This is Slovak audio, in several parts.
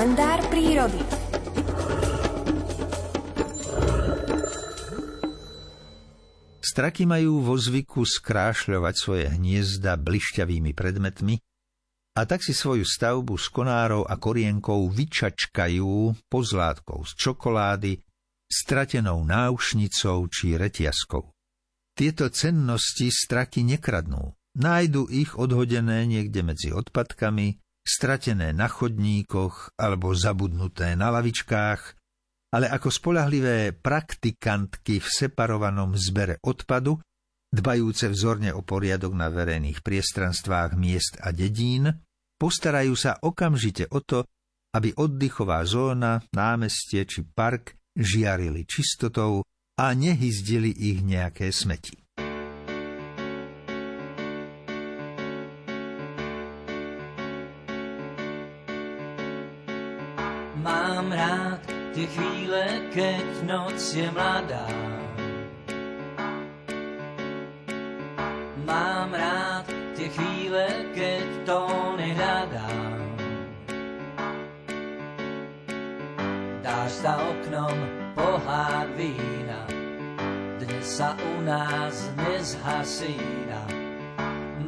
kalendár prírody. Straky majú vo zvyku skrášľovať svoje hniezda blišťavými predmetmi a tak si svoju stavbu s konárov a korienkou vyčačkajú pozlátkou z čokolády, stratenou náušnicou či reťazkou. Tieto cennosti straky nekradnú. Nájdu ich odhodené niekde medzi odpadkami, stratené na chodníkoch alebo zabudnuté na lavičkách, ale ako spolahlivé praktikantky v separovanom zbere odpadu, dbajúce vzorne o poriadok na verejných priestranstvách miest a dedín, postarajú sa okamžite o to, aby oddychová zóna, námestie či park žiarili čistotou a nehyzdili ich nejaké smeti. Mám rád tie chvíle, keď noc je mladá. Mám rád tie chvíle, keď to nehľadám. Dáš za oknom pohár vína, dnes sa u nás nezhasína.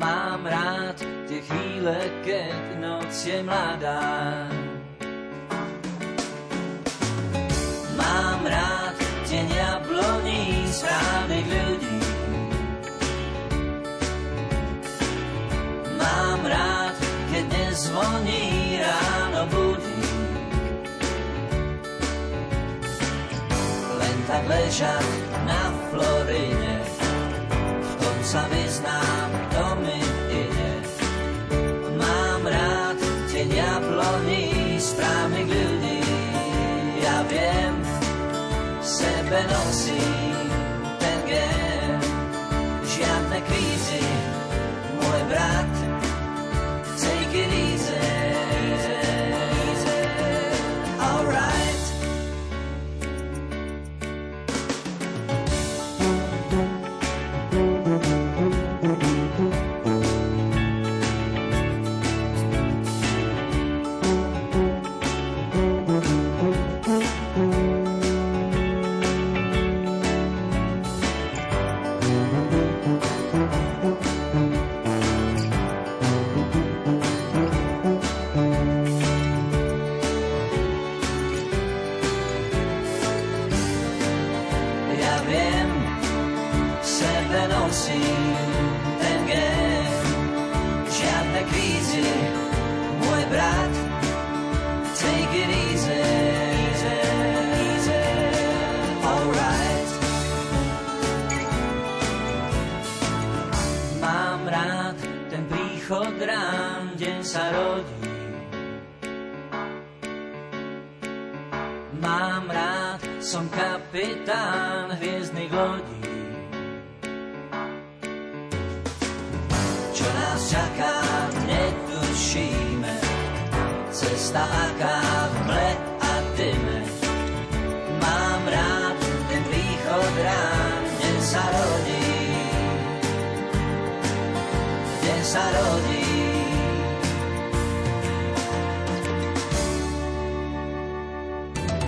Mám rád tie chvíle, keď noc je mladá. Správnych ľudí. Mám rád, keď nezvoní ráno budík. Len tak ležať na Floride, v tom sa vyznám, to mi ide. Mám rád tie jabloní správnych ľudí, ja viem, sebe nosím nosím ten gen. Žiadne krízy, môj brat, take it easy. easy, easy. Alright. Ten príchod rán, deň sa rodí. Mám rád, som kapitán hviezdnych lodí. nás čaká, netušíme, cesta aká ple a dyme. Mám rád ten východ rán, deň sa rodí, deň sa rodí.